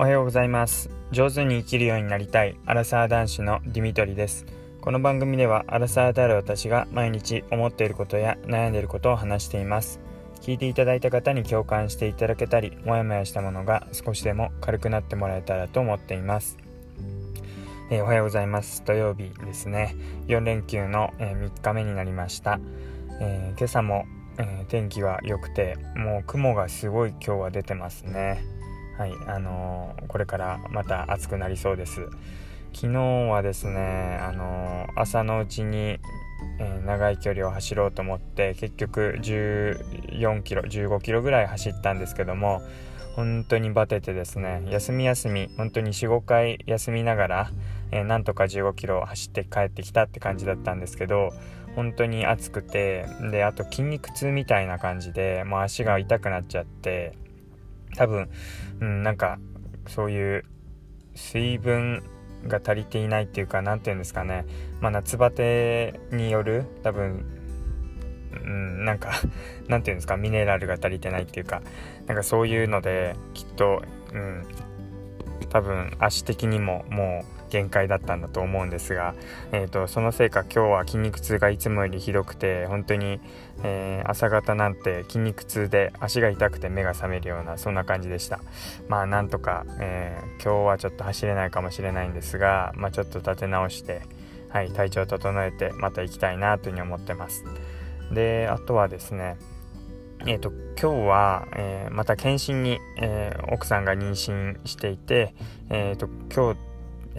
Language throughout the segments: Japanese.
おはようございます。上手に生きるようになりたいアラサー男子のディミトリです。この番組ではアラサーである私が毎日思っていることや悩んでいることを話しています。聞いていただいた方に共感していただけたりモヤモヤしたものが少しでも軽くなってもらえたらと思っています。えー、おはようございます。土曜日ですね。4連休の、えー、3日目になりました、えー、今朝も、え天気は良くてもう雲がすごい今日は出てますね。はいあのー、これからまた暑くなりそうです。昨日はですね、あのー、朝のうちに、え、長い距離を走ろうと思って結局14キロ15キロぐらい走ったんですけども本当にバテてですね休み休み本当に45回休みながら、えー、なんとか15キロ走って帰ってきたって感じだったんですけど本当に暑くてであと筋肉痛みたいな感じでもう足が痛くなっちゃって多分、うん、なんかそういう水分が足りていないっていうか何て言うんですかね、まあ、夏バテによる多分、うん、なんか何て言うんですかミネラルが足りてないっていうかなんかそういうのできっと、うん、多分足的にももう限界だったんだと思うんですが、えーと、そのせいか今日は筋肉痛がいつもよりひどくて本当に、えー、朝方なんて筋肉痛で足が痛くて目が覚めるようなそんな感じでした。まあなんとか、えー、今日はちょっと走れないかもしれないんですが、まあ、ちょっと立て直してはい、体調整えてまた行きたいなというふうに思ってます。であとはですねえーと、今日は、えー、また検診に、えー、奥さんが妊娠していて、えーと今日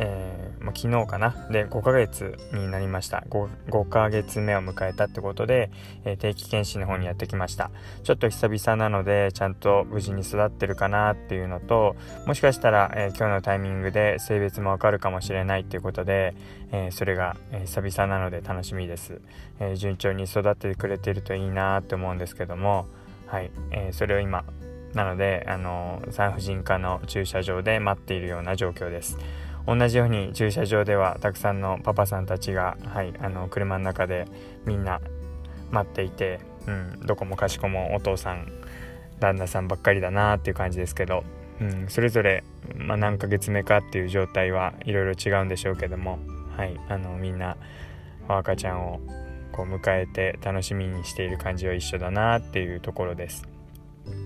えー、まあ、昨日かな。で5ヶ月になりました。5, 5ヶ月目を迎えたってことで、えー、定期検診の方にやってきました。ちょっと久々なのでちゃんと無事に育ってるかなっていうのともしかしたら、えー、今日のタイミングで性別もわかるかもしれないっていうことで、えそれが、え久々なので楽しみです、え順調に育ってくれてるといいなって思うんですけどもはい、えそれを今なので、あの産婦人科の駐車場で待っているような状況です。同じように駐車場ではたくさんのパパさんたちが、はい、あの車の中でみんな待っていて、うん、どこもかしこもお父さん旦那さんばっかりだなっていう感じですけど、うん、それぞれ、まあ、何ヶ月目かっていう状態はいろいろ違うんでしょうけども、はい、あのみんな赤ちゃんをこう迎えて楽しみにしている感じは一緒だなっていうところです。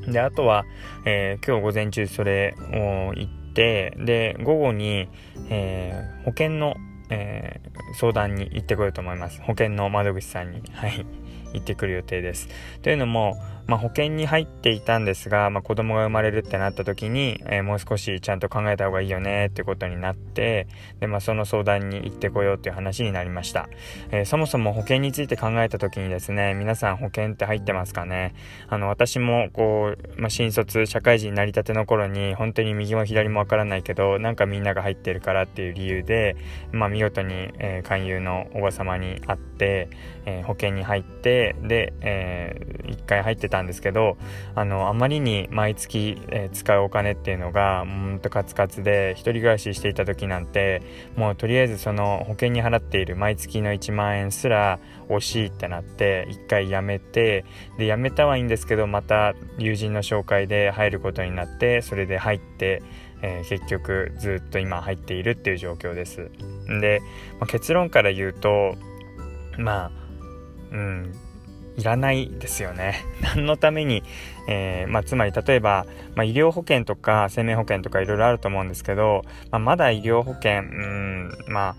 であとは、えー、今日午前中それを言っててで午後に、えー、保険の、えー、相談に行ってこようと思います。保険の窓口さんに。はい。行ってくる予定です。というのもまあ、保険に入っていたんですが、まあ、子供が生まれるってなった時に、えー、もう少しちゃんと考えた方がいいよねってことになってで、まあ、その相談に行ってこようっていう話になりました、えー、そもそも保険について考えた時にですね皆さん保険って入ってますかね？あの私もこう、まあ、新卒社会人になりたての頃に本当に右も左もわからないけどなんかみんなが入ってるからっていう理由で、まあ、見事に、えー、勧誘のおば様に会って、えー、保険に入ってで、えー、1回入ってたんですけどあのあまりに毎月、えー、使うお金っていうのがうんとカツカツで一人暮らししていた時なんてもうとりあえずその保険に払っている毎月の1万円すら惜しいってなって一回やめてでやめたはいいんですけどまた友人の紹介で入ることになってそれで入って、えー、結局ずっと今入っているっていう状況です。で、まあ、結論から言うとまあうんいらないですよね。何のために、えー、まあ、つまり例えば、まあ、医療保険とか生命保険とかいろいろあると思うんですけど、まあ、まだ医療保険、うん、まあ、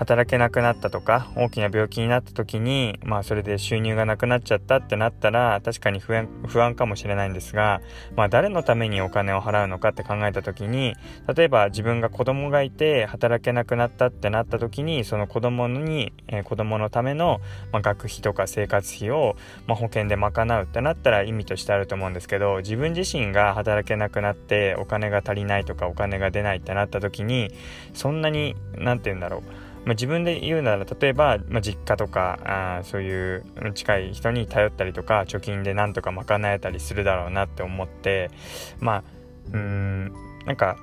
働けなくなったとか大きな病気になった時にまあそれで収入がなくなっちゃったってなったら確かに不安かもしれないんですがまあ誰のためにお金を払うのかって考えた時に例えば自分が子供がいて働けなくなったってなった時にその子供に、えー、子供のための、まあ、学費とか生活費を、まあ、保険で賄うってなったら意味としてあると思うんですけど自分自身が働けなくなってお金が足りないとかお金が出ないってなった時にそんなに何て言うんだろう。まあ、自分で言うなら例えば、まあ、実家とかあそういう近い人に頼ったりとか貯金でなんとか賄えたりするだろうなって思ってまあうんなんか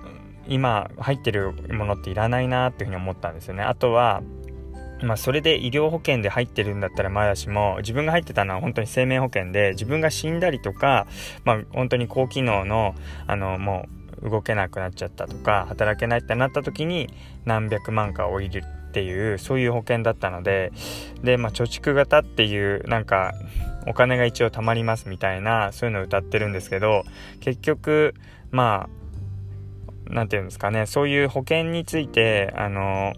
今入ってるものっていらないなっていうふうに思ったんですよね。あとはまあ、それで医療保険で入ってるんだったらまだしも自分が入ってたのは本当に生命保険で自分が死んだりとか、まあ、本当に高機能のあのもう動けなくなっちゃったとか働けないってなった時に何百万か降りるっていうそういう保険だったのでで、まあ、貯蓄型っていうなんかお金が一応貯まりますみたいなそういうのを歌ってるんですけど結局まあ何て言うんですかねそういう保険についてあの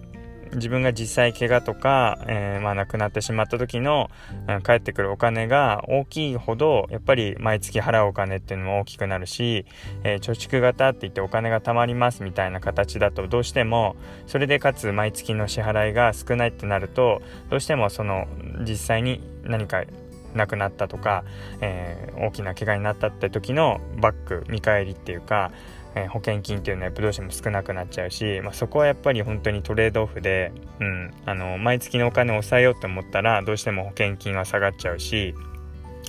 自分が実際怪我とか、えー、まあ、亡くなってしまった時の、うん、返ってくるお金が大きいほどやっぱり毎月払うお金っていうのも大きくなるし、えー、貯蓄型って言ってお金が貯まりますみたいな形だとどうしてもそれでかつ毎月の支払いが少ないってなるとどうしてもその実際に何か亡くなったとか、えー、大きな怪我になったって時のバック見返りっていうかえ、保険金っていうのはやっぱどうしても少なくなっちゃうし、まあ、そこはやっぱり本当にトレードオフで、うん、あの毎月のお金を抑えようと思ったらどうしても保険金は下がっちゃうし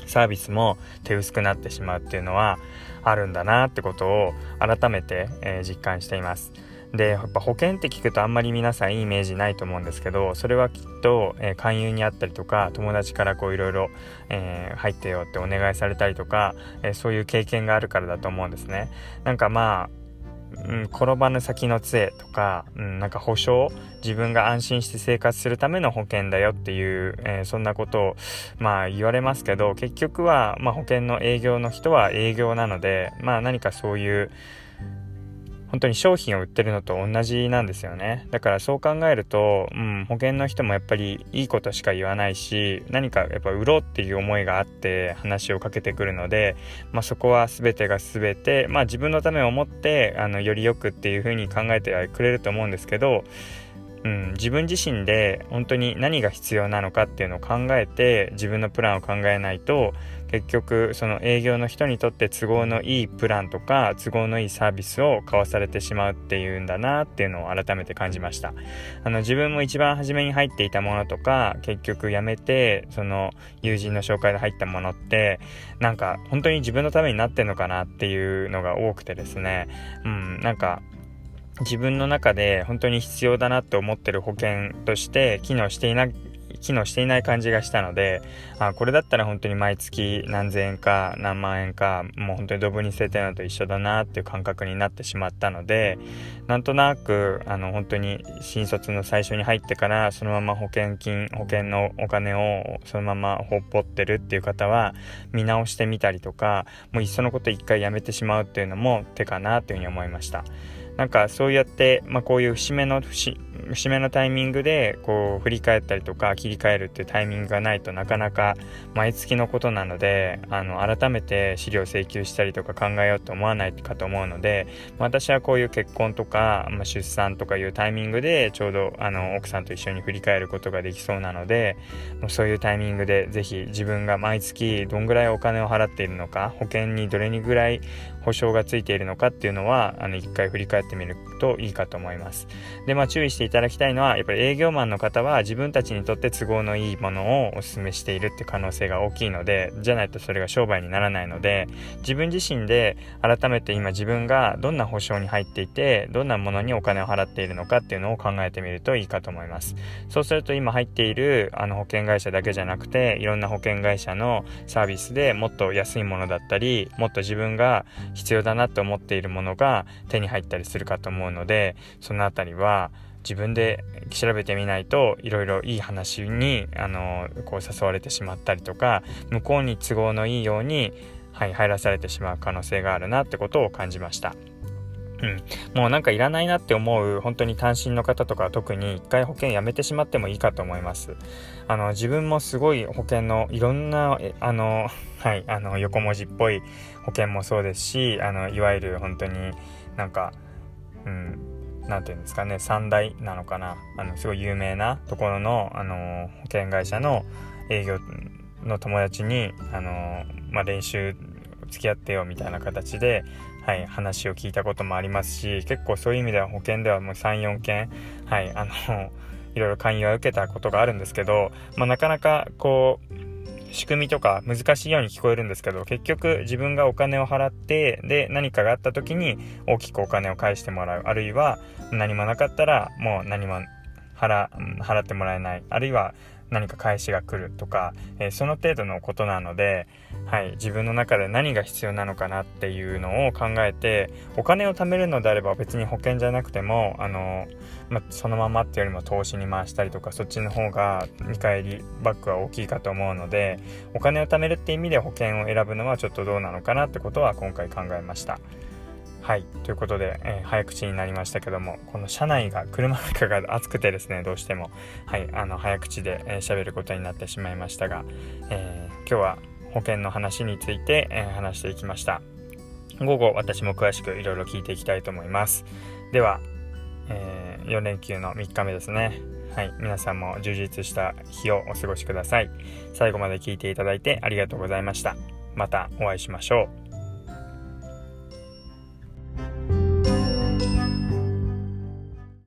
サービスも手薄くなってしまうっていうのはあるんだなってことを改めて、えー、実感しています。でやっぱ保険って聞くとあんまり皆さんいいイメージないと思うんですけどそれはきっと、えー、勧誘にあったりとか友達からこういろいろ入ってよってお願いされたりとか、えー、そういう経験があるからだと思うんですね。なんかまあうん、転ばぬ先の杖とか、うん、なんか保証自分が安心して生活するための保険だよっていう、えー、そんなことをまあ言われますけど結局は、まあ、保険の営業の人は営業なのでまあ何かそういう本当に商品を売ってるのと同じなんですよね。だからそう考えると、うん、保険の人もやっぱりいいことしか言わないし何かやっぱ売ろうっていう思いがあって話をかけてくるので、まあ、そこは全てが全て、まあ、自分のためを思ってあのよりよくっていうふうに考えてくれると思うんですけどうん、自分自身で本当に何が必要なのかっていうのを考えて自分のプランを考えないと結局その営業の人にとって都合のいいプランとか都合のいいサービスを買わされてしまうっていうんだなっていうのを改めて感じました。あの自分も一番初めに入っていたものとか結局やめてその友人の紹介で入ったものってなんか本当に自分のためになってんのかなっていうのが多くてですね。うんなんか自分の中で本当に必要だなって思ってる保険として機能していな機能していない感じがしたのであこれだったら本当に毎月何千円か何万円かもう本当にドブに捨ててるのと一緒だなっていう感覚になってしまったのでなんとなくあの本当に新卒の最初に入ってからそのまま保険金保険のお金をそのままほっぽってるっていう方は見直してみたりとかもういっそのこと一回やめてしまうっていうのも手かなというふうに思いました。なんかそうやって、まあ、こういう節目の節節目のタイミングでこう振り返ったりとか切り替えるってタイミングがないとなかなか毎月のことなのであの改めて資料請求したりとか考えようと思わないかと思うので、私はこういう結婚とか、まあ、出産とかいうタイミングでちょうどあの奥さんと一緒に振り返ることができそうなのでもうそういうタイミングで是非自分が毎月どんぐらいお金を払っているのか保険にどれぐらい保証がついているのかっていうのはあの一回振り返ってみるといいかと思います。でまあ注意していただきたいのはやっぱり営業マンの方は自分たちにとって都合のいいものをお勧めしているって可能性が大きいのでじゃないとそれが商売にならないので自分自身で改めて今自分がどんな保証に入っていてどんなものにお金を払っているのかっていうのを考えてみるといいかと思います。そうすると今入っているあの保険会社だけじゃなくていろんな保険会社のサービスでもっと安いものだったりもっと自分が必要だなと思っているものが手に入ったりするかと思うのでその辺りは自分で調べてみないといろいろいい話にあのこう誘われてしまったりとか向こうに都合のいいように、はい、入らされてしまう可能性があるなってことを感じました。うん、もうなんかいらないなって思う本当に単身の方とか特に一回保険やめてしまってもいいかと思います。あの自分もすごい保険のいろんなあの、はい、あの横文字っぽい保険もそうですしあのいわゆる本当になんか、うん、何て言うんですかね3大なのかな。あのすごい有名なところの、あの保険会社の営業の友達に、あのまあ、練習付き合ってよみたいな形で、はい、話を聞いたこともありますし結構そういう意味では保険ではもう34件、はい、あのいろいろ勧誘は受けたことがあるんですけど、まあ、なかなかこう仕組みとか難しいように聞こえるんですけど結局自分がお金を払ってで何かがあった時に大きくお金を返してもらう。あるいは何もなかったらもう何も払払ってもらえない。あるいは何か返しが来るとか、えー、その程度のことなので、はい、自分の中で何が必要なのかなっていうのを考えてお金を貯めるのであれば別に保険じゃなくてもあの、まそのままっていうよりも投資に回したりとかそっちの方が見返りバックは大きいかと思うのでお金を貯めるって意味で保険を選ぶのはちょっとどうなのかなってことは今回考えました。はい。ということで、えー、早口になりましたけども、この車内が、車の中が暑くてですね、どうしても、はい、あの、早口で喋、えー、ることになってしまいましたが、えー、今日は保険の話について、えー、話していきました。午後、私も詳しくいろいろ聞いていきたいと思います。では、えー、4連休の3日目ですね。はい。皆さんも充実した日をお過ごしください。最後まで聞いていただいてありがとうございました。またお会いしましょう。